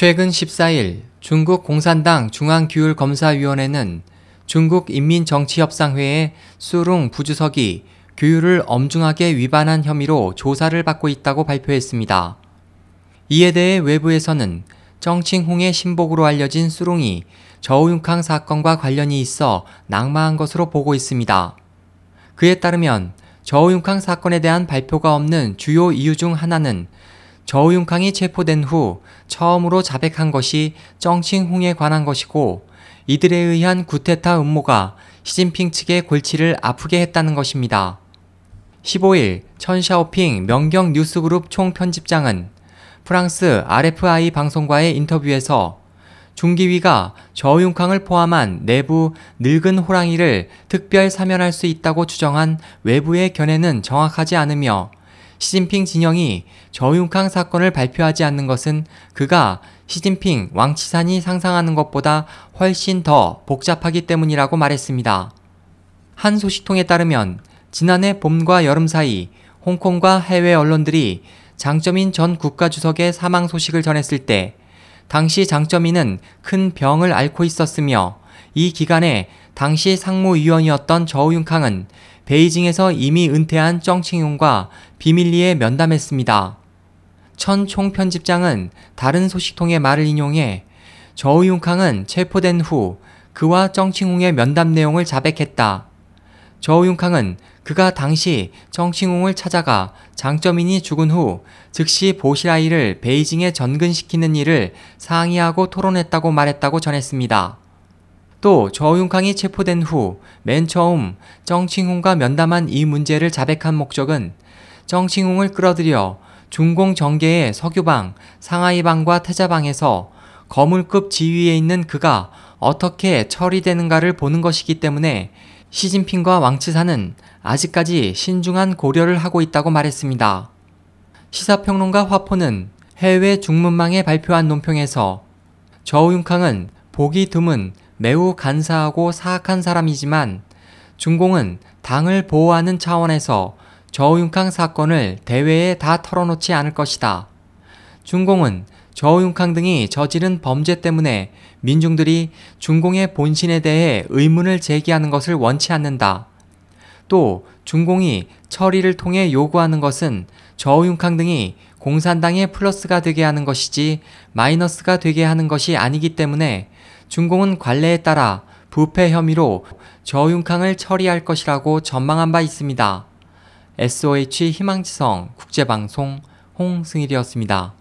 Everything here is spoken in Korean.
최근 14일 중국 공산당 중앙규율검사위원회는 중국 인민정치협상회의 수룽 부주석이 규율을 엄중하게 위반한 혐의로 조사를 받고 있다고 발표했습니다. 이에 대해 외부에서는 정칭홍의 신복으로 알려진 수룽이 저우융캉 사건과 관련이 있어 낙마한 것으로 보고 있습니다. 그에 따르면 저우융캉 사건에 대한 발표가 없는 주요 이유 중 하나는 저우융캉이 체포된 후 처음으로 자백한 것이 정칭홍에 관한 것이고 이들에 의한 구테타 음모가 시진핑 측의 골치를 아프게 했다는 것입니다. 15일 천샤오핑 명경 뉴스그룹 총편집장은 프랑스 RFI 방송과의 인터뷰에서 중기위가 저윤캉을 포함한 내부 늙은 호랑이를 특별 사면할 수 있다고 주장한 외부의 견해는 정확하지 않으며 시진핑 진영이 저윤캉 사건을 발표하지 않는 것은 그가 시진핑 왕치산이 상상하는 것보다 훨씬 더 복잡하기 때문이라고 말했습니다. 한 소식통에 따르면 지난해 봄과 여름 사이 홍콩과 해외 언론들이 장점인 전 국가주석의 사망 소식을 전했을 때 당시 장점인은 큰 병을 앓고 있었으며 이 기간에 당시 상무위원이었던 저우융캉은 베이징에서 이미 은퇴한 정칭용과 비밀리에 면담했습니다. 천 총편집장은 다른 소식통의 말을 인용해 저우융캉은 체포된 후 그와 정칭홍의 면담 내용을 자백했다. 저우융캉은 그가 당시 정칭홍을 찾아가 장점인이 죽은 후 즉시 보시라이를 베이징에 전근시키는 일을 상의하고 토론했다고 말했다고 전했습니다. 또 저우융캉이 체포된 후 맨 처음 정칭홍과 면담한 이 문제를 자백한 목적은 정칭홍을 끌어들여 중공 정계의 석유방, 상하이방과 태자방에서 거물급 지위에 있는 그가 어떻게 처리되는가를 보는 것이기 때문에 시진핑과 왕치사는 아직까지 신중한 고려를 하고 있다고 말했습니다. 시사평론가 화포는 해외 중문망에 발표한 논평에서 저우융캉은 보기 드문 매우 간사하고 사악한 사람이지만 중공은 당을 보호하는 차원에서 저우융캉 사건을 대회에 다 털어놓지 않을 것이다. 중공은 저우융캉 등이 저지른 범죄 때문에 민중들이 중공의 본신에 대해 의문을 제기하는 것을 원치 않는다. 또 중공이 처리를 통해 요구하는 것은 저우융캉 등이 공산당의 플러스가 되게 하는 것이지 마이너스가 되게 하는 것이 아니기 때문에 중공은 관례에 따라 부패 혐의로 저윤캉을 처리할 것이라고 전망한 바 있습니다. SOH 희망지성 국제방송 홍승일이었습니다.